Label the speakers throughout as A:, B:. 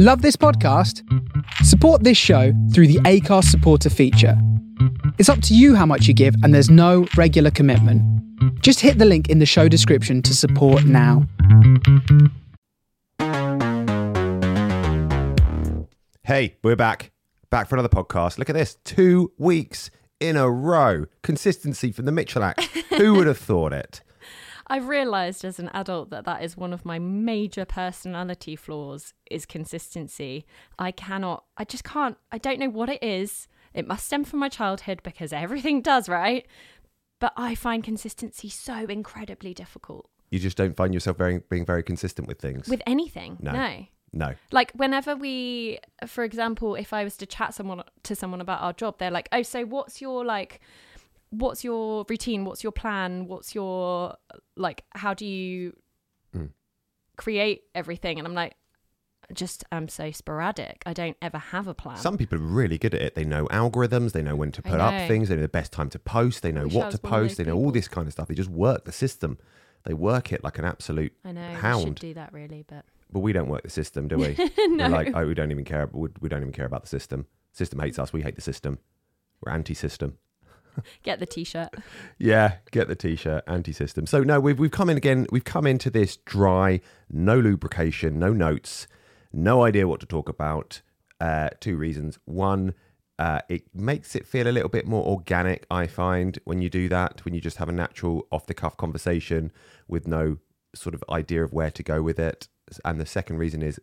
A: Love this podcast? Support this show through the Acast supporter feature. It's up to you how much you give, and there's no regular commitment. Just hit the link in the show description to support now.
B: Hey, we're back. Back for another podcast. Look at this. Two weeks in a row. Consistency from the Mitchell Act. Who would have thought it?
C: I've realised as an adult that that is one of my major personality flaws is consistency. I cannot, I just can't, I don't know what it is. It must stem from my childhood because everything does, right? But I find consistency so incredibly difficult
B: You just don't find yourself very, being very consistent with things.
C: with anything.
B: No.
C: no.
B: no.
C: Like whenever we, for example, if I was to chat someone to someone about our job, they're like, "Oh, so what's your like, what's your routine? What's your plan? What's your like? How do you
B: Mm.
C: create everything?" And I'm like, "Just I'm so sporadic. I don't ever have a plan."
B: Some people are really good at it. They know algorithms. They know when to put up things. They know the best time to post. They know
C: Wish
B: what to post. They know all this kind of stuff. They just work the system. They work it like an absolute.
C: I know we should do that really, but
B: But we don't work the system, do we?
C: no.
B: We're like, oh, we don't even care. We, we don't even care about the system. System hates us. We hate the system. We're anti-system.
C: Get the t-shirt.
B: Yeah, get the t-shirt, anti-system. So no, we've we've come in again. We've come into this dry, no lubrication, no notes, no idea what to talk about. Uh, two reasons. One, uh, it makes it feel a little bit more organic. I find when you do that, when you just have a natural, off-the-cuff conversation with no sort of idea of where to go with it. And the second reason is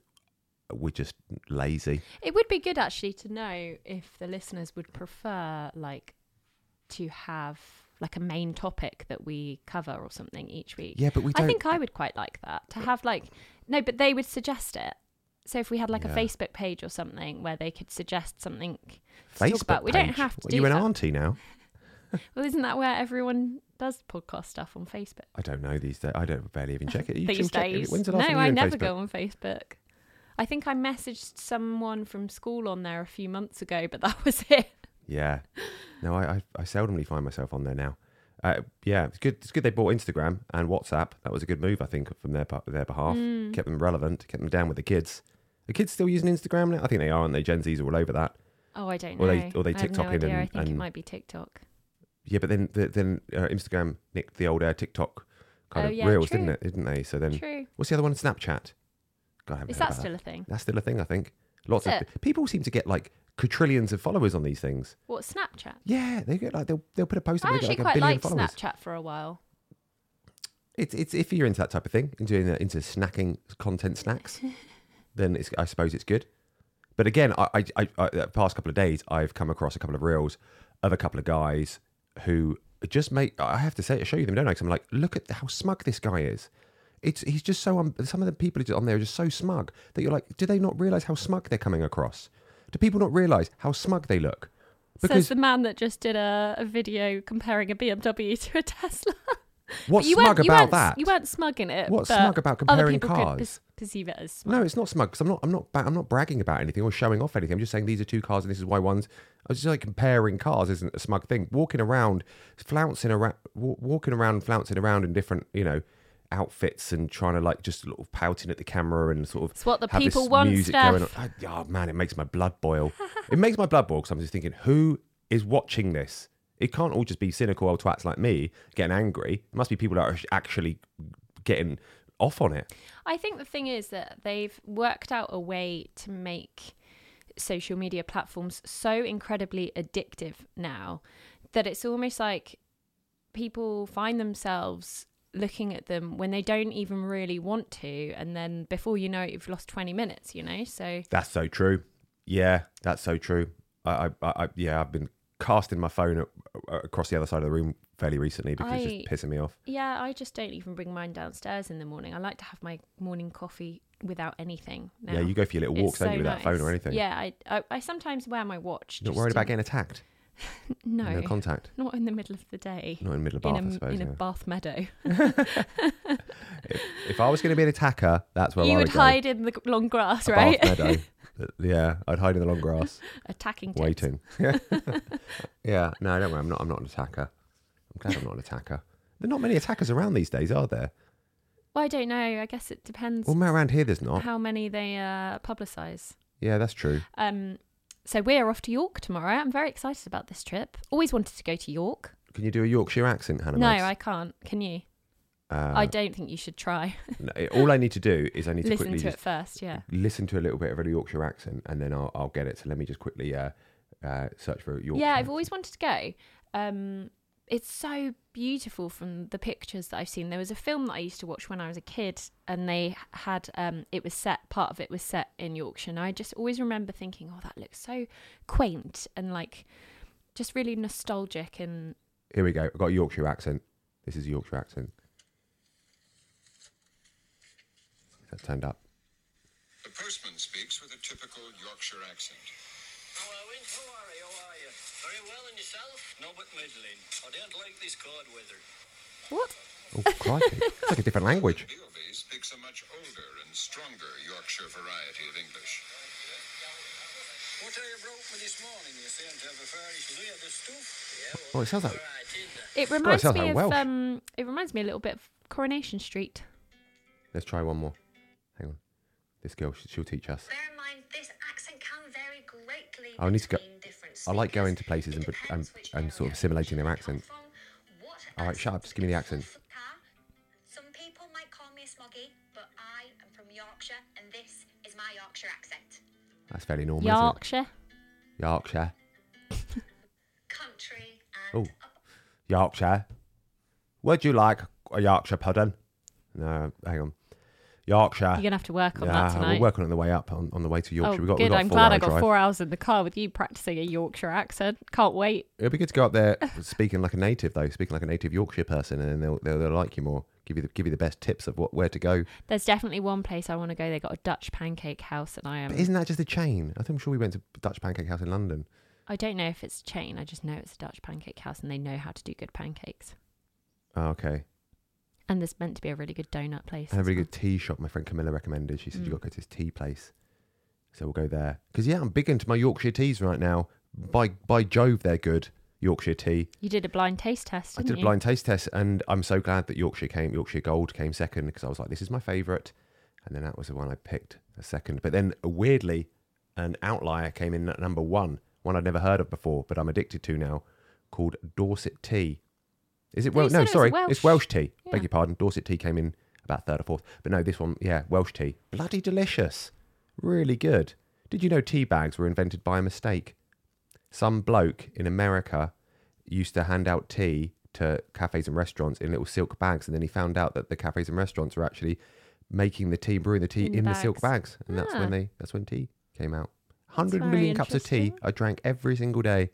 B: we're just lazy.
C: It would be good actually to know if the listeners would prefer like to have like a main topic that we cover or something each week.
B: Yeah, but we
C: I think I would quite like that to have like no, but they would suggest it. So if we had like
B: Yeah.
C: a Facebook page or something where they could suggest something to
B: Facebook
C: talk about, we don't have to
B: What,
C: do
B: you an
C: that.
B: auntie now?
C: Well, isn't that where everyone does podcast stuff on Facebook
B: I don't know these days. I don't barely even check it. You
C: these
B: check
C: days?
B: When's the
C: No,
B: last time you
C: I never
B: Facebook?
C: go on Facebook. I think I messaged someone from school on there a few months ago, but that was it.
B: Yeah. No, I, I, I seldomly find myself on there now. Uh, yeah, it's good. It's good they bought Instagram and WhatsApp. That was a good move, I think, from their part- their behalf.
C: Mm.
B: Kept them relevant, kept them down with the kids. The kids still using Instagram now? I think they are, aren't they? Gen Zs are all over that.
C: Oh, I don't know.
B: Or they- or they TikTok
C: no
B: in
C: idea. I
B: and-
C: it
B: and-
C: might be TikTok.
B: Yeah, but then the, then uh, Instagram nicked the old uh, TikTok kind
C: Oh,
B: of
C: yeah,
B: reels, didn't it? Didn't they? So then,
C: True.
B: what's the other one? Snapchat. God,
C: Is that still a thing?
B: That's still a thing, I think. Lots
C: Is
B: of
C: it?
B: people seem to get like quadrillions of followers on these things.
C: What Snapchat?
B: Yeah, they get like they'll they'll put a post up
C: I actually
B: like
C: quite liked
B: followers.
C: Snapchat for a while.
B: It's it's if you're into that type of thing, into into snacking content snacks, then it's I suppose it's good. But again, I, I, I, I the past couple of days I've come across a couple of reels of a couple of guys who just make I have to say show you them, don't I? 'Cause I'm like, look at how smug this guy is. It's he's just so um, some of the people on there are just so smug that you're like, do they not realize how smug they're coming across? Do people not realize how smug they look?
C: Says the man that just did a, a video comparing a BMW to a Tesla.
B: what's
C: you
B: smug
C: weren't, you
B: about
C: weren't,
B: that?
C: You weren't smug in it.
B: What's
C: but
B: smug about
C: other
B: comparing
C: people
B: cars?
C: Could pers- perceive it as smug.
B: No, it's not smug because I'm not. I'm not. ba- I'm not bragging about anything or showing off anything. I'm just saying these are two cars and this is why one's. I was just like comparing cars isn't a smug thing. Walking around, flouncing around, wa- walking around, flouncing around in different, you know, outfits and trying to like just sort of pouting at the camera and sort of.
C: It's what the people want,
B: music
C: Steph.
B: going on. Oh man, it makes my blood boil. it makes my blood boil because I'm just thinking, who is watching this? It can't all just be cynical old twats like me getting angry. It must be people that are actually getting off on it.
C: I think the thing is that they've worked out a way to make social media platforms so incredibly addictive now that it's almost like people find themselves looking at them when they don't even really want to and then before you know it you've lost 20 minutes you know so
B: That's so true. Yeah, that's so true. I, I, I yeah, I've been casting my phone across the other side of the room fairly recently because it's just pissing me off.
C: yeah i just don't even bring mine downstairs in the morning i like to have my morning coffee without anything now.
B: Yeah, you go for your little walks,
C: so
B: you, without phone or anything?
C: yeah I, I i sometimes wear my watch
B: You're not worried about
C: in-
B: getting attacked?
C: no
B: No contact?
C: not in the middle of the day
B: Not in the middle of
C: in
B: Bath,
C: a,
B: I suppose.
C: in a bath meadow
B: if, if I was going to be an attacker, that's where
C: you
B: I
C: would
B: would
C: hide in the long grass
B: A
C: right
B: Bath meadow. Yeah, I'd hide in the long grass,
C: attacking
B: waiting. Yeah, yeah. No, don't worry. I'm not. I'm not an attacker. I'm glad I'm not an attacker. There are not many attackers around these days, are there?
C: Well, I don't know. I guess it depends
B: Well, around here there's not.
C: how many they uh, publicise.
B: Yeah, that's true.
C: Um, so we're off to York tomorrow. I'm very excited about this trip. Always wanted to go to York.
B: Can you do a Yorkshire accent, Hannah?
C: no? I can't. Can you?
B: Uh,
C: I don't think you should try.
B: no, all I need to do is I need to
C: Listen
B: quickly
C: to it first. Yeah.
B: listen to a little bit of a Yorkshire accent, and then I'll, I'll get it. So let me just quickly uh, uh, search for Yorkshire.
C: Yeah, I've
B: accent.
C: always wanted to go. Um, it's so beautiful from the pictures that I've seen. There was a film that I used to watch when I was a kid, and they had um, it was set. Part of it was set in Yorkshire, and I just always remember thinking, "Oh, that looks so quaint and like just really nostalgic." And
B: Here we go. I've got a Yorkshire accent. This is a Yorkshire accent. Is that turned up?
D: The postman speaks with a typical Yorkshire accent.
E: Hello, Owen. How are you? How are you? Very well, and yourself? No, but middling. I don't like this cold weather.
C: what?
B: Oh, crikey. it's like a different language.
D: Beovey speaks a much older and stronger Yorkshire variety of English.
E: What are you broke me this morning? You seem to have a fairly leather stuff. Yeah,
B: Oh, it sounds like
E: right, isn't it?
C: It reminds
B: sounds
C: me
B: like
C: of
B: Welsh.
C: um, it reminds me a little bit of Coronation Street.
B: Let's try one more. Hang on. This girl, she- she'll teach us.
F: Bear in mind, this
B: I need to go- I like going to places and and- and sort of assimilating their accent.
F: from,
B: All right, shut up, just give me the accent.
F: Some people might call me a smoggy, but I am from Yorkshire, and this is my Yorkshire accent.
B: That's fairly normal,
C: Yorkshire.
B: isn't it? Yorkshire.
F: Country
B: Oh.
F: and
B: Yorkshire. Would you like a Yorkshire pudding? No, hang on. Yorkshire.
C: You're gonna have to work on that
B: yeah,
C: tonight.
B: we're working on the way up on, on the way to Yorkshire.
C: Oh,
B: we got,
C: good.
B: got
C: I'm glad I got
B: drive.
C: four hours in the car with you practicing a Yorkshire accent. Can't wait.
B: It'll be good to go up there speaking like a native, though, speaking like a native Yorkshire person, and then they'll, they'll, they'll like you more. Give you the, give you the best tips of what where to go.
C: There's definitely one place I want to go. They got a Dutch pancake house, and I am.
B: But isn't that just a chain? I think I'm sure we went to Dutch Pancake House in London.
C: I don't know if it's a chain. I just know it's a Dutch pancake house, and they know how to do good pancakes.
B: Oh, okay.
C: And there's meant to be a really good donut place.
B: And a really
C: well.
B: good tea shop. My friend Camilla recommended. She said you
C: Mm.
B: got to go to this tea place. So we'll go there. Because yeah, I'm big into my Yorkshire teas right now. By by Jove, they're good. Yorkshire tea.
C: You did a blind taste test.
B: I did a
C: you?
B: blind taste test, and I'm so glad that Yorkshire came. Yorkshire Gold came second because I was like, this is my favourite, and then that was the one I picked a second. But then weirdly, an outlier came in at number one, one I'd never heard of before, but I'm addicted to now, called Dorset Tea. Is it
C: No, you
B: well?
C: said
B: No,
C: it
B: sorry,
C: Welsh.
B: it's Welsh tea.
C: Yeah.
B: Beg your pardon. Dorset Tea came in about third or fourth, but no, this one, yeah, Welsh tea, bloody delicious, really good. Did you know tea bags were invented by a mistake? Some bloke in America used to hand out tea to cafes and restaurants in little silk bags, and then he found out that the cafes and restaurants were actually making the tea, brewing the tea
C: In
B: in,
C: the
B: the silk
C: bags.
B: bags, and that's
C: Ah.
B: when they that's when tea came out. Hundred million cups of tea. I drank every single day.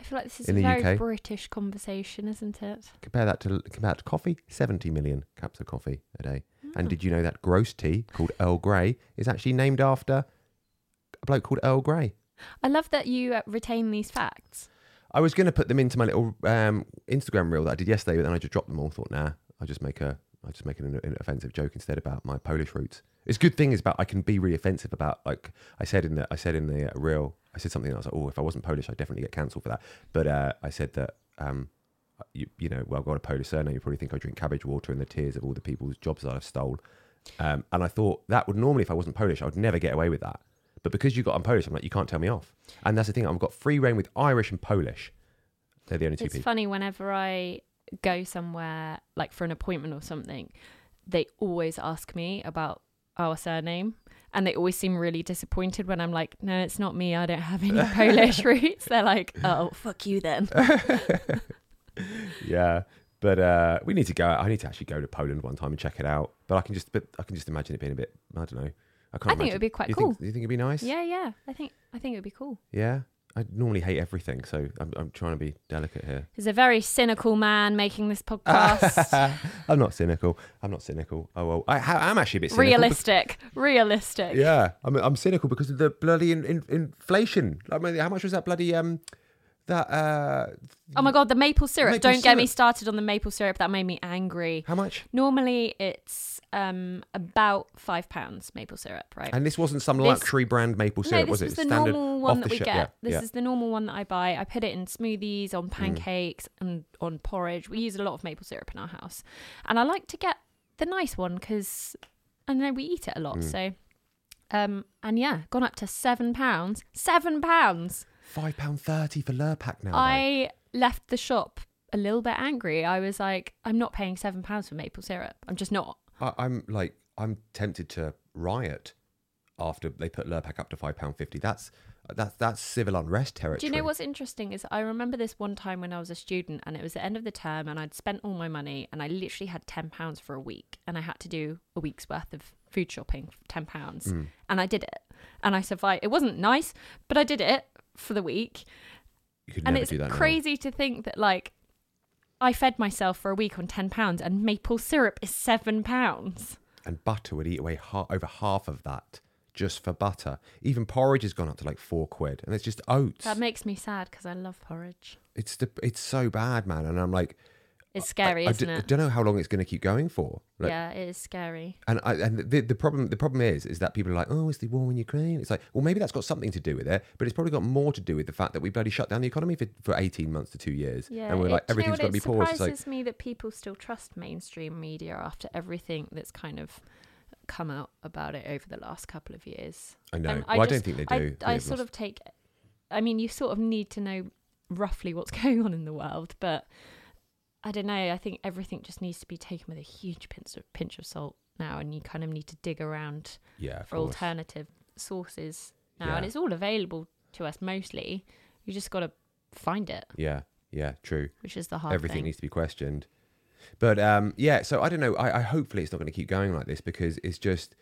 C: I feel like this is
B: in
C: a
B: the
C: very
B: UK.
C: British conversation, isn't it?
B: Compare that to compare that to coffee. Seventy million cups of coffee a day. And did you know that gross tea called Earl Grey is actually named after a bloke called Earl Grey?
C: I love that you uh, retain these facts.
B: I was going to put them into my little um, Instagram reel that I did yesterday, but then I just dropped them all. Thought, nah, I'll just make a, I'll just make an, an offensive joke instead about my Polish roots. It's a good thing is about I can be really offensive about like I said in the I said in the uh, reel I said something that I was like, oh, if I wasn't Polish, I'd definitely get cancelled for that. But uh, I said that um, you, you know, well, I've got a Polish surname. You probably think I drink cabbage water in the tears of all the people's jobs that I've stole. Um, and I thought that would normally, if I wasn't Polish, I would never get away with that. But because you got I'm Polish, I'm like, you can't tell me off. And that's the thing. I've got free reign with Irish and Polish. They're the only two
C: It's
B: people.
C: funny whenever I go somewhere, like for an appointment or something, they always ask me about our surname. And they always seem really disappointed when I'm like, no, it's not me. I don't have any Polish roots. They're like, oh, fuck you then.
B: yeah. But uh, we need to go. I need to actually go to Poland one time and check it out. But I can just, but I can just imagine it being a bit. I don't know. I can't.
C: I think it would be quite
B: you
C: cool.
B: Think, you think it'd be nice?
C: yeah, yeah. I think I think it would be cool.
B: Yeah. I normally hate everything, so I'm, I'm trying to be delicate here.
C: He's a very cynical man making this podcast.
B: I'm not cynical. I'm not cynical. Oh well, I, I'm actually a bit cynical.
C: realistic. Realistic.
B: Yeah, I'm, I'm cynical because of the bloody in, in, inflation. I mean, how much was that bloody um that uh
C: Oh my god, the maple syrup.
B: Maple
C: Don't get me started on the maple syrup. That made me angry.
B: how much?
C: Normally it's um about five pounds maple syrup, right?
B: And this wasn't some
C: This-
B: luxury brand maple syrup,
C: no,
B: syrup,
C: this
B: was it?
C: the
B: Standard
C: normal
B: off
C: one
B: the
C: that we
B: shelf-
C: get. this
B: yeah.
C: is the normal one that I buy. I put it in smoothies,
B: Mm.
C: on pancakes, and on porridge. We use a lot of maple syrup in our house, and I like to get the nice one because I know we eat it a
B: Mm.
C: lot. So, um, and yeah, gone up to seven pounds. Seven pounds.
B: Five pound thirty for Lurpak now.
C: I left the shop a little bit angry. I was like, I'm not paying seven pounds for maple syrup. I'm just not.
B: I, I'm like, I'm tempted to riot after they put Lurpak up to five pound fifty. That's that's that's civil unrest territory.
C: Do you know what's interesting is I remember this one time when I was a student and it was the end of the term and I'd spent all my money and I literally had ten pounds for a week and I had to do a week's worth of food shopping for ten pounds
B: Mm.
C: and I did it and I survived. It wasn't nice, but I did it for the week.
B: You could
C: and
B: never
C: it's
B: do that now.
C: crazy to think that like I fed myself for a week on ten pounds and maple syrup is seven pounds.
B: And butter would eat away ha- over half of that just for butter. Even porridge has gone up to like four quid, and it's just oats.
C: That makes me sad because I love porridge.
B: it's the, it's so bad, man. And I'm like,
C: It's scary,
B: I,
C: isn't
B: d- I
C: it?
B: don't know how long it's going to keep going for. Like,
C: yeah, it is scary.
B: And I, and the, the problem the problem is is that people are like, oh, it's the war in Ukraine. It's like, well, maybe that's got something to do with it, but it's probably got more to do with the fact that we bloody shut down the economy for, for eighteen months to two years,
C: Yeah,
B: and we're
C: it-
B: like,
C: know
B: got to be paused. It's
C: surprises
B: like,
C: me that people still trust mainstream media after everything that's kind of come out about it over the last couple of years.
B: I know.
C: And
B: well, I, don't think they do.
C: I
B: They've
C: sort
B: lost-
C: of take. I mean, you sort of need to know roughly what's going on in the world, but I don't know. I think everything just needs to be taken with a huge pinch of pinch of salt now, and you kind of need to dig around
B: yeah,
C: for
B: course.
C: alternative sources now, and it's all available to us mostly. You just got to find it,
B: Yeah, yeah, true.
C: which is the hard
B: Everything
C: thing.
B: needs to be questioned. But um, yeah, so I don't know. I, I hopefully it's not going to keep going like this because it's just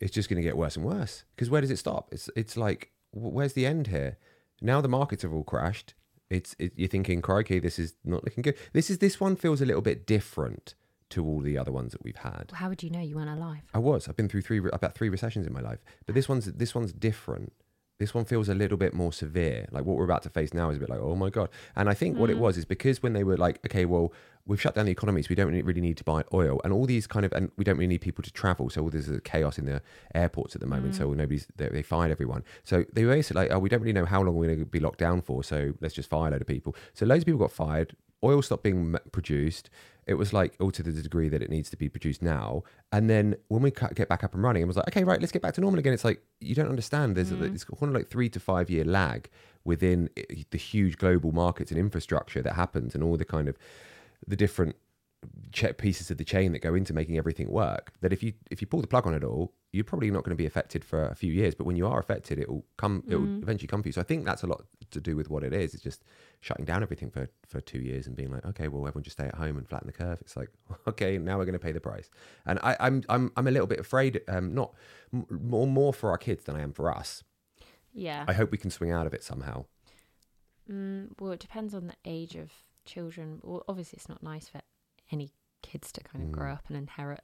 B: it's just going to get worse and worse. Because where does it stop? It's it's like where's the end here? Now the markets have all crashed. It's it, you're thinking, crikey, this is not looking good. This is this one feels a little bit different to all the other ones that we've had.
C: How would you know you weren't alive?
B: I was. I've been through three about three recessions in my life, but this one's this one's different. This one feels a little bit more severe. Like what we're about to face now is a bit like, oh my god. And I think what it mm. was is because when they were like, okay, well, we've shut down the economies, we don't really- need to buy oil, and all these kind of, and we don't really need people to travel. So there's a chaos in the airports at the moment. So mm. nobody's they, they fired everyone. So they were basically like, oh, we don't really know how long we're going to be locked down for. So let's just fire a load of people. So loads of people got fired. Oil stopped being produced. It was like, all to the degree that it needs to be produced now. And then when we get back up and running, it was like, okay, right, let's get back to normal again. It's like, you don't understand. There's a, mm. it's kind of like three to five year lag within eh, the huge global markets and infrastructure that happens and all the kind of the different pieces of the chain that go into making everything work that if you if you pull the plug on it all you're probably not going to be affected for a few years but when you are affected it will come it will eventually come for you. So i think that's a lot to do with what it is. It's just shutting down everything for for two years and being like okay well everyone just stay at home and flatten the curve. It's like okay now we're going to pay the price. And i i'm i'm, I'm a little bit afraid um not m- more more for our kids than i am for us.
C: Yeah.
B: i hope we can swing out of it somehow.
C: Mm, well, it depends on the age of children. Well, obviously, it's not nice for any kids to kind of grow up and inherit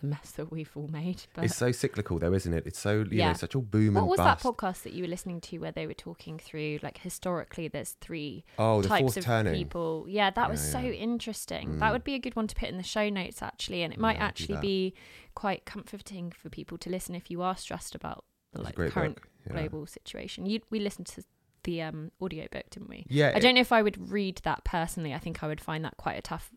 C: the mess that we've all made. But
B: Mm. it's so cyclical though isn't it it's so you
C: Yeah.
B: know such all boom and bust.
C: what was
B: bust
C: that podcast that you were listening to where they were talking through like historically? There's three
B: oh the
C: types of
B: turning
C: people. Yeah, that was
B: Yeah,
C: so interesting. That
B: Mm.
C: would be a good one to put in the show notes actually, and it might actually be quite comforting for people to listen if you are stressed about the like current global situation. You we listened to the um audiobook, didn't we?
B: yeah
C: I don't know if I would read that personally. I think I would find that quite a tough.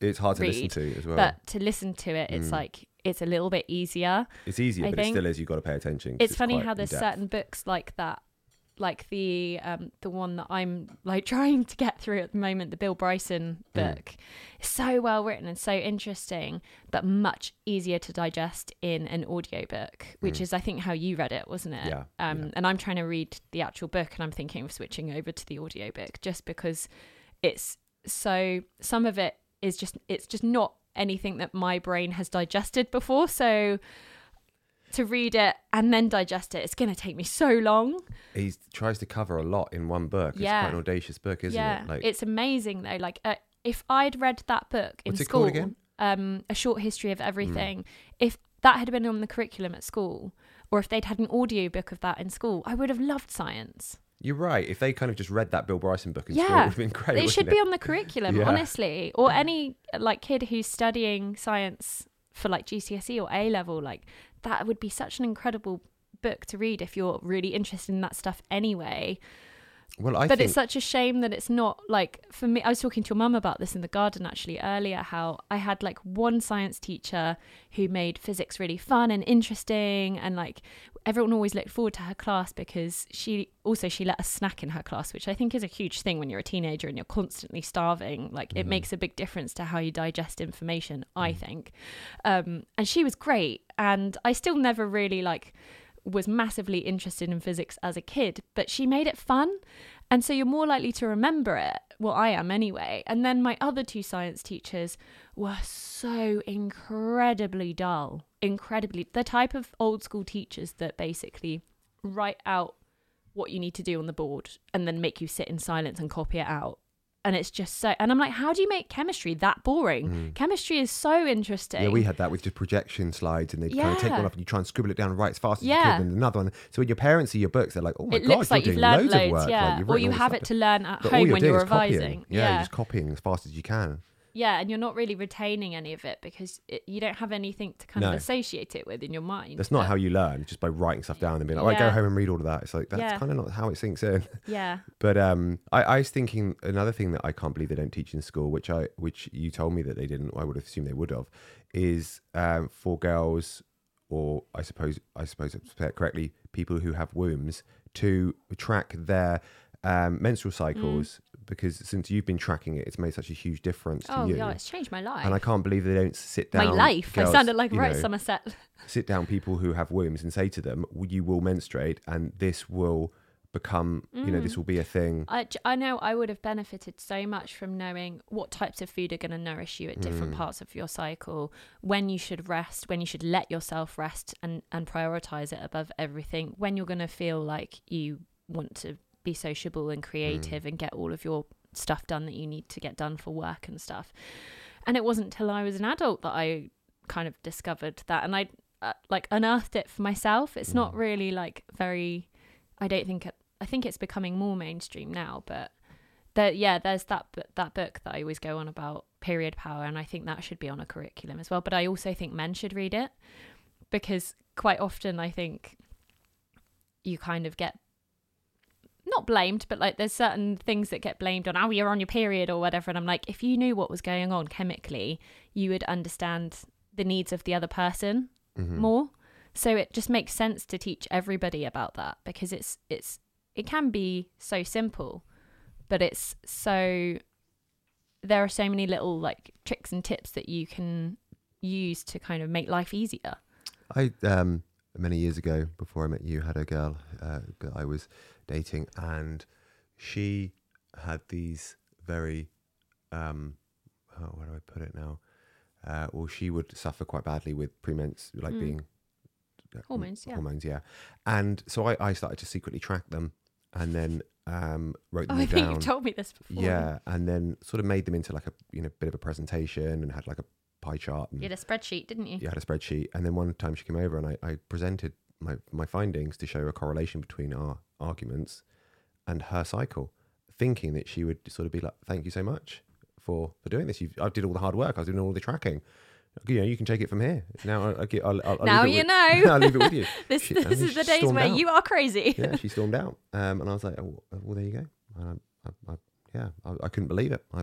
B: It's hard to listen to as well
C: But to listen to it, it's
B: Mm.
C: like it's a little bit easier.
B: It's easier,
C: I
B: but it still is. You've got to pay attention.
C: It's funny how there's
B: in-depth.
C: certain books like that, like the um the one that I'm like trying to get through at the moment, the Bill Bryson
B: Mm.
C: book. It's so well written and so interesting, but much easier to digest in an audiobook, which is I think how you read it, wasn't it?
B: Mm. Yeah,
C: Um
B: yeah.
C: and I'm trying to read the actual book and I'm thinking of switching over to the audiobook just because it's so some of it is just it's just not anything that my brain has digested before so to read it and then digest it it's going to take me so long
B: He tries to cover a lot in one book. It's
C: Yeah.
B: quite an audacious book, isn't
C: yeah
B: it? Like,
C: it's amazing though like uh, if i'd read that book in school um a short history
B: Hmm.
C: of everything if that had been on the curriculum at school or if they'd had an audio book of that in school i would have loved science
B: you're right. If they kind of just read that Bill Bryson book in school, it
C: yeah
B: would have been great.
C: it should be on the curriculum
B: Yeah.
C: honestly or any like kid who's studying science for like gcse or a level like that would be such an incredible book to read if you're really interested in that stuff anyway
B: Well, I
C: but
B: think
C: it's such a shame that it's not like for me. I was talking to your mum about this in the garden actually earlier. How I had like one science teacher who made physics really fun and interesting, and like everyone always looked forward to her class because she also she let us snack in her class, which I think is a huge thing when you're a teenager and you're constantly starving. Like it makes a big difference to how you digest information. I think, um, and she was great, and I still never really like was massively interested in physics as a kid, but she made it fun. And so you're more likely to remember it. Well, I am anyway. And then my other two science teachers were so incredibly dull. Incredibly. The type of old school teachers that basically write out what you need to do on the board and then make you sit in silence and copy it out. And it's just so. And I'm like, how do you make chemistry that boring? Chemistry is so interesting.
B: Mm. Yeah, we had that with just projection slides, and they'd kind of take one off, and you try and scribble it down and write as fast as
C: Yeah.
B: you could, and another one. So when your parents see your books, they're like, "Oh my
C: it
B: god,
C: looks
B: you're
C: like you've
B: doing
C: learned
B: loads,
C: loads,
B: of work.
C: yeah.
B: Like,
C: or you have it to learn at
B: But
C: home
B: you're
C: when you're
B: is copying.
C: revising.
B: Yeah,
C: yeah,
B: you're just copying as fast as you can.
C: Yeah, and you're not really retaining any of it because it, you don't have anything to kind
B: No.
C: of associate it with in your mind.
B: That's not
C: But-
B: how you learn, just by writing stuff down and being like, "All right, go home and read all of that." It's like that's
C: Yeah.
B: kind of not how it sinks in.
C: Yeah,
B: But um, I, I was thinking another thing that I can't believe they don't teach in school, which I which you told me that they didn't. I would have assumed they would have, is um, for girls, or I suppose I suppose correctly, people who have wombs to track their um, menstrual cycles because since you've been tracking it, it's made such a huge difference to
C: Oh
B: you.
C: yeah, it's changed my life.
B: and I can't believe they don't sit down.
C: my life. I sounded like right
B: know,
C: Somerset.
B: sit down people who have wombs and say to them, "You will menstruate, and this will become, you know,
C: Mm.
B: this will be a thing."
C: I know I would have benefited so much from knowing what types of food are going to nourish you at
B: Mm.
C: different parts of your cycle, when you should rest, when you should let yourself rest and, and prioritize it above everything, when you're going to feel like you want to be sociable and creative and get all of your stuff done that you need to get done for work and stuff. And it wasn't till I was an adult that I kind of discovered that and I uh, like unearthed it for myself. It's not really like very I don't think it, I think it's becoming more mainstream now, but there, yeah, there's that that book that I always go on about period power, and I think that should be on a curriculum as well. But I also think men should read it because quite often I think you kind of get not blamed, but like there's certain things that get blamed on, oh, you're on your period or whatever. And I'm like, if you knew what was going on chemically, you would understand the needs of the other person
B: Mm-hmm.
C: more. So it just makes sense to teach everybody about that because it's it's it can be so simple, but it's so there are so many little like tricks and tips that you can use to kind of make life easier.
B: I um many years ago before I met you had a girl uh, I was dating and she had these very um oh, where do I put it now uh, well she would suffer quite badly with premens like
C: Mm.
B: being uh,
C: Hormones, yeah.
B: hormones yeah and so I, I started to secretly track them and then um wrote them
C: Oh, I think
B: down
C: you've told me this before.
B: yeah and then sort of made them into like a you know bit of a presentation and had like a pie chart and
C: You had a spreadsheet, didn't you?
B: you had a spreadsheet, and then one time she came over and I, I presented my, my findings to show a correlation between our arguments and her cycle, thinking that she would sort of be like, "Thank you so much for for doing this. You, I did all the hard work. I was doing all the tracking. You know, you can take it from here. Now, I, I, I'll, I'll, I'll
C: Now
B: leave it
C: you
B: with-
C: know.
B: I'll leave it with you.
C: This
B: She-
C: this is the days where
B: out.
C: you are crazy.
B: yeah, she stormed out, um, and I was like, oh, "Well, there you go." And I, I, I, yeah, I, I couldn't believe it. I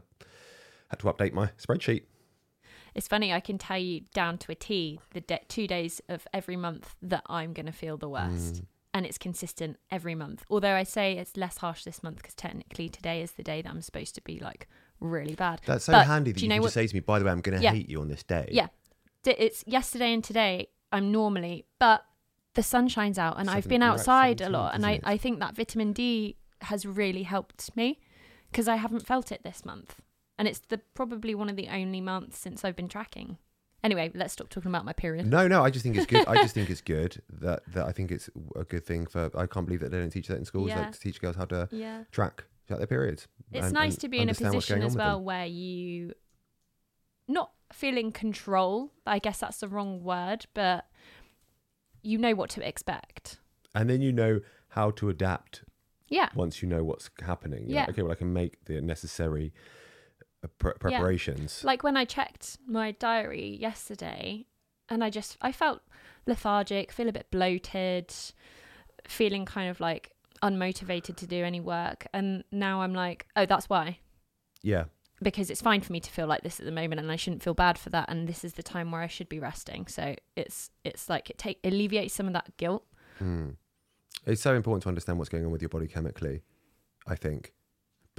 B: had to update my spreadsheet.
C: It's funny, I can tell you down to a T the de- two days of every month that I'm going to feel the worst.
B: Mm.
C: And it's consistent every month. Although I say it's less harsh this month because technically today is the day that I'm supposed to be like really bad.
B: That's so
C: But
B: handy that you,
C: you know
B: can
C: what?
B: just say to me, "By the way, I'm going to
C: Yeah.
B: hate you on this day."
C: Yeah. D- It's yesterday and today I'm normally, but the sun shines out and I've been outside a lot. And I,
B: it?
C: I think that vitamin D has really helped me because I haven't felt it this month. And it's the probably one of the only months since I've been tracking. Anyway, let's stop talking about my period.
B: No, no, I just think it's good. I just think it's good that, that I think it's a good thing for. I can't believe that they don't teach that in schools,
C: Yeah.
B: like to teach girls how to
C: Yeah.
B: track their periods.
C: It's
B: and-
C: nice
B: and
C: to be in a position as well where you not feel in control. I guess that's the wrong word, but you know what to expect.
B: And then you know how to adapt
C: Yeah.
B: once you know what's happening. You're like,
C: Yeah.
B: okay, well, I can make the necessary pre- preparations.
C: Like when I checked my diary yesterday and I just I felt lethargic, feel a bit bloated, feeling kind of like unmotivated to do any work. And now I'm like, oh, that's why.
B: Yeah.
C: Because it's fine for me to feel like this at the moment, and I shouldn't feel bad for that. And this is the time where I should be resting. So it's it's like it take alleviates some of that guilt.
B: Hmm. It's so important to understand what's going on with your body chemically, I think.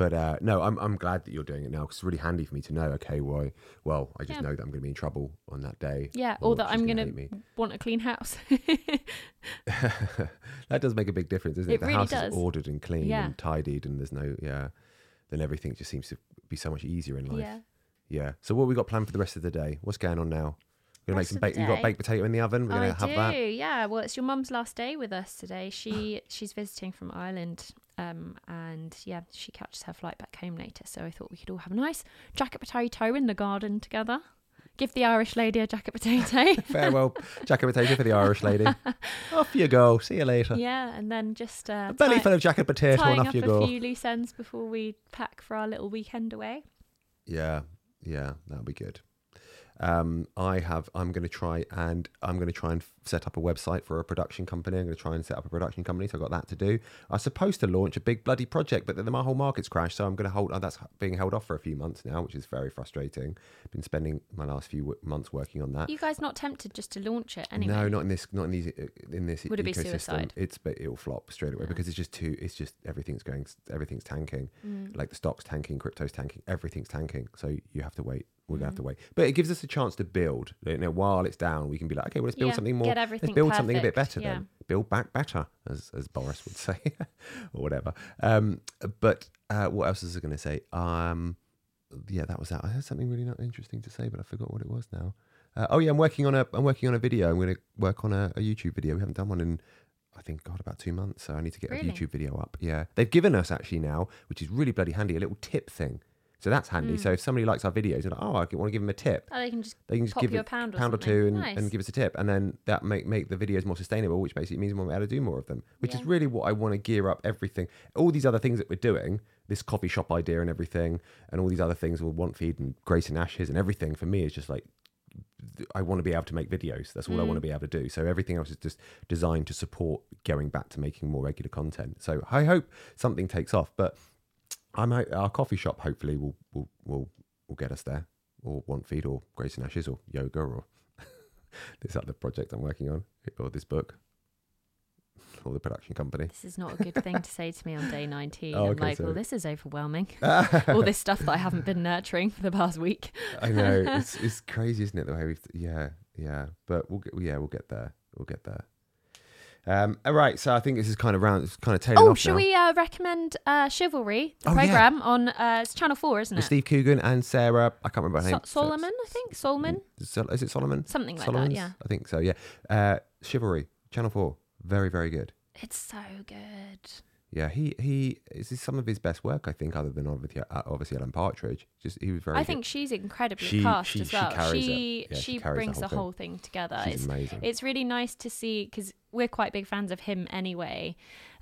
B: But uh, no, I'm I'm glad that you're doing it now because it's really handy for me to know. Okay, why? Well, I just
C: Yeah.
B: know that I'm going to be in trouble on that day.
C: Yeah, or that I'm
B: hate me.
C: want a clean house.
B: that does make a big difference, doesn't it?
C: It
B: the
C: really
B: house
C: does.
B: is ordered and clean
C: Yeah.
B: and tidied, and there's no yeah. Then everything just seems to be so much easier in life.
C: yeah.
B: Yeah. So what we got planned for the rest of the day? What's going on now? We're gonna make some
C: the.
B: You got baked potato in the oven. We're gonna
C: I
B: have
C: do,
B: that.
C: yeah. Well, it's your mum's last day with us today. She she's visiting from Ireland, um, and yeah, she catches her flight back home later. So I thought we could all have a nice jacket potato in the garden together. Give the Irish lady a jacket potato.
B: Farewell, jacket potato for the Irish lady. off you go. See you later.
C: yeah, and then just uh,
B: A belly
C: tie-
B: full of jacket potato, and off you
C: a
B: go.
C: few loose ends before we pack for our little weekend away.
B: Yeah, yeah, that'll be good. Um, I have. I'm going to try and I'm going to try and set up a website for a production company. I'm going to try and set up a production company. So I've got that to do. I was supposed to launch a big bloody project, but then my whole market's crashed. So I'm going to hold. Oh, that's being held off for a few months now, which is very frustrating. Been spending my last few w- months working on that.
C: You guys not tempted just to launch it anyway?
B: No, not in this. Not in these. uh, In this
C: Would it be suicide?
B: It's but it'll flop straight away
C: Yeah.
B: because it's just too. It's just everything's going. Everything's tanking.
C: Mm.
B: Like the stocks tanking, crypto's tanking, everything's tanking. So you have to wait. We're gonna have
C: Mm.
B: to wait. But it gives us a chance to build. You know, while it's down, we can be like, okay, well, let's build
C: Yeah,
B: something more.
C: get
B: Let's
C: everything
B: build something a bit better
C: yeah.
B: then. Build back better, as as Boris would say, or whatever. Um, but uh, what else was I going to say? Um, yeah, that was that. I had something really not interesting to say, but I forgot what it was now. Uh, oh yeah, I'm working on a I'm working on a video. I'm going to work on a, a YouTube video. We haven't done one in I think God about two months, so I need to get
C: Really?
B: a YouTube video up. Yeah, they've given us actually now, which is really bloody handy, a little tip thing. So that's handy.
C: Mm.
B: So if somebody likes our videos, and like, oh, I want to give them a tip,
C: Oh, they can just
B: they can just give
C: you a pound or
B: or two and,
C: Nice.
B: and give us a tip, and then that make make the videos more sustainable, which basically means we'll be able to do more of them. Which is really what I want to gear up everything. All these other things that we're doing, this coffee shop idea and everything, and all these other things with Want Feed and Grace and Ashes and everything for me is just like I want to be able to make videos. That's all I want to
C: Mm.
B: be able to do. So everything else is just designed to support going back to making more regular content. So I hope something takes off. But I'm our coffee shop hopefully will will will will get us there, or Want Feed, or Grace and Ashes, or yoga, or this other project I'm working on, or this book, or the production company.
C: This is not a good thing to say to me on day 19.
B: Oh,
C: I'm
B: okay,
C: like, well, this is overwhelming. All this stuff that I haven't been nurturing for the past week.
B: I know it's it's crazy, isn't it? The way we've yeah yeah, but we'll get yeah we'll get there. We'll get there. Um, all right, so I think this is kind of round, it's kind of tailing
C: Oh,
B: off
C: shall
B: now.
C: we uh, recommend uh, Chivalry, the
B: Oh, yeah.
C: program on uh, it's Channel 4, isn't
B: With
C: it?
B: Steve Coogan and Sarah. I can't remember her
C: So-
B: name.
C: Solomon, I think. Solomon?
B: Sol- Is it Solomon?
C: Something like that, yeah.
B: I think so. Yeah. Uh, Chivalry, Channel Four, very very good.
C: It's so good.
B: Yeah, he he this is some of his best work, I think, other than obviously, uh, obviously Alan Partridge. Just he was very.
C: I
B: good.
C: think she's incredibly
B: She-
C: cast
B: she-
C: as
B: she
C: well.
B: carries it.
C: she
B: Yeah, she
C: she
B: carries the
C: brings
B: whole
C: the whole thing together.
B: she's
C: it's
B: amazing.
C: it's really nice to see because we're quite big fans of him anyway.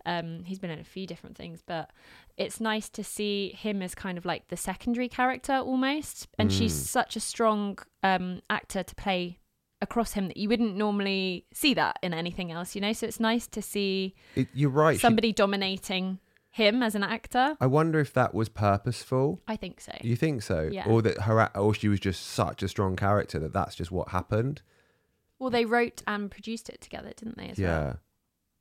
C: Um, he's been in a few different things, but it's nice to see him as kind of like the secondary character almost. And she's
B: Mm.
C: such a strong um, actor to play across him that you wouldn't normally see that in anything else, you know. So it's nice to see
B: It- you're right. she-
C: somebody dominating him as an actor.
B: I wonder if that was purposeful.
C: I think so.
B: You think so?
C: Yeah.
B: Or that her, or she was just such a strong character that that's just what happened.
C: Well, they wrote and produced it together, didn't they? As
B: yeah.
C: well.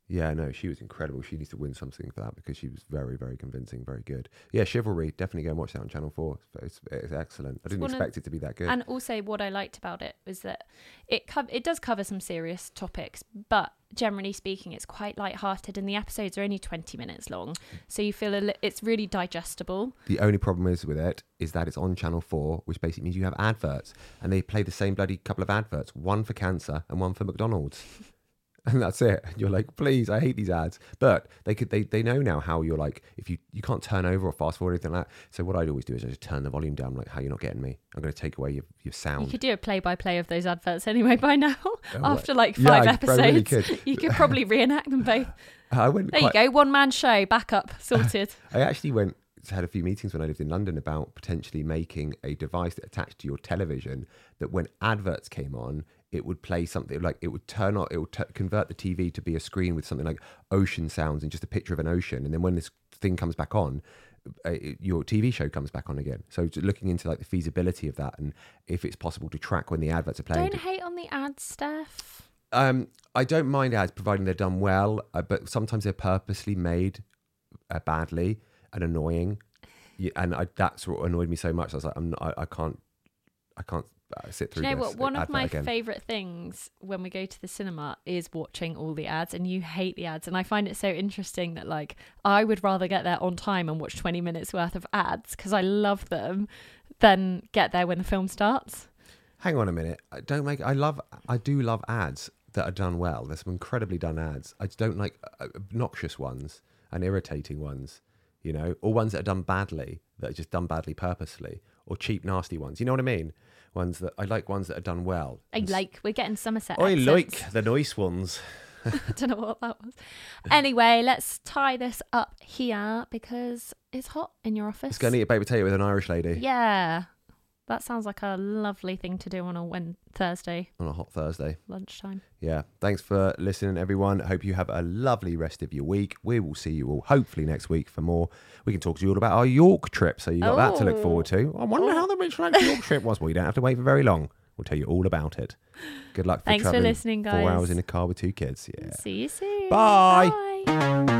B: Yeah, no, she was incredible. She needs to win something for that because she was very, very convincing, very good. Yeah, Chivalry, definitely go and watch that on Channel 4. It's, it's excellent. I didn't
C: of-
B: expect it to be that good.
C: And also, what I liked about it was that it co- it does cover some serious topics, but generally speaking, it's quite light-hearted, and the episodes are only twenty minutes long, so you feel a li- it's really digestible.
B: The only problem is with it is that it's on Channel 4, which basically means you have adverts. And they play the same bloody couple of adverts one for cancer and one for McDonald's. And that's it. And You're like, please, I hate these ads. But they could, they, they know now how you're like, if you, you can't turn over or fast forward or anything like that. So what I'd always do is I just turn the volume down, like, how you're not getting me. I'm going to take away your, your sound.
C: You could do a play-by-play of those adverts anyway by now. Oh, after like five
B: I
C: episodes,
B: really could.
C: you could probably reenact them both.
B: I went
C: There
B: quite,
C: you go, one-man show, backup sorted.
B: I actually went had a few meetings when I lived in London about potentially making a device that attached to your television that when adverts came on, it would play something like it would turn on, it would t- convert the TV to be a screen with something like ocean sounds and just a picture of an ocean. And then when this thing comes back on, uh, it- your TV show comes back on again. So just looking into like the feasibility of that and if it's possible to track when the adverts are playing.
C: Don't hate on the ad stuff.
B: Um, I don't mind ads providing they're done well, uh, but sometimes they're purposely made uh, badly and annoying. Yeah, and I, that's what annoyed me so much. I was like, I'm not, I, I can't, I can't uh, sit
C: Do
B: through
C: you know what? One of my
B: again.
C: favourite things when we go to the cinema is watching all the ads, and you hate the ads. And I find it so interesting that, like, I would rather get there on time and watch 20 minutes worth of ads because I love them than get there when the film starts.
B: Hang on a minute. I don't make. I love. I do love ads that are done well. There's some incredibly done ads. I don't like uh, obnoxious ones and irritating ones. You know, or ones that are done badly, that are just done badly purposely, or cheap, nasty ones. You know what I mean? Ones that I like. Ones that are done well.
C: I like, we're getting Somerset.
B: I
C: accents.
B: like the nice ones.
C: I don't know what that was. Anyway, let's tie this up here because it's hot in your office.
B: It's going to eat a baked potato with an Irish lady
C: Yeah. That sounds like a lovely thing to do on a Wed Thursday
B: on a hot Thursday.
C: lunchtime.
B: Yeah. Thanks for listening, everyone. Hope you have a lovely rest of your week. We will see you all hopefully next week for more. We can talk to you all about our York trip. So you've got that to look oh. forward to. I wonder how the Rich oh. Lads York trip was. Well, you don't have to wait for very long. We'll tell you all about it. Good luck for
C: Thanks for listening, guys.
B: Four hours in a car with two kids. Yeah.
C: See you soon.
B: Bye.
C: Bye.